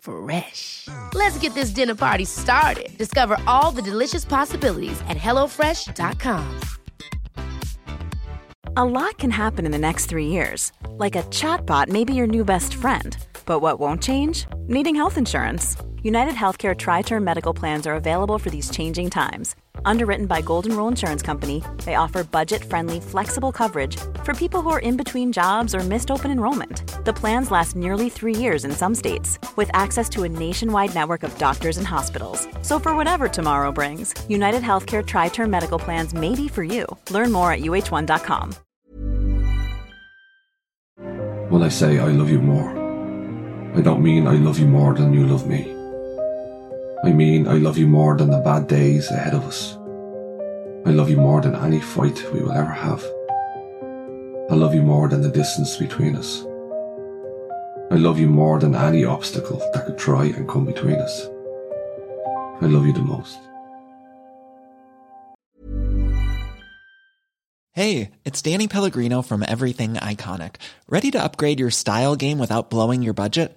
Fresh. Let's get this dinner party started. Discover all the delicious possibilities at hellofresh.com. A lot can happen in the next three years. Like a chatbot may be your new best friend. But what won't change? Needing health insurance. United Healthcare Tri Term Medical Plans are available for these changing times. Underwritten by Golden Rule Insurance Company, they offer budget friendly, flexible coverage for people who are in between jobs or missed open enrollment. The plans last nearly three years in some states, with access to a nationwide network of doctors and hospitals. So, for whatever tomorrow brings, United Healthcare Tri Term Medical Plans may be for you. Learn more at uh1.com. When I say I love you more, I don't mean I love you more than you love me. I mean I love you more than the bad days ahead of us. I love you more than any fight we will ever have. I love you more than the distance between us. I love you more than any obstacle that could try and come between us. I love you the most. Hey, it's Danny Pellegrino from Everything Iconic. Ready to upgrade your style game without blowing your budget?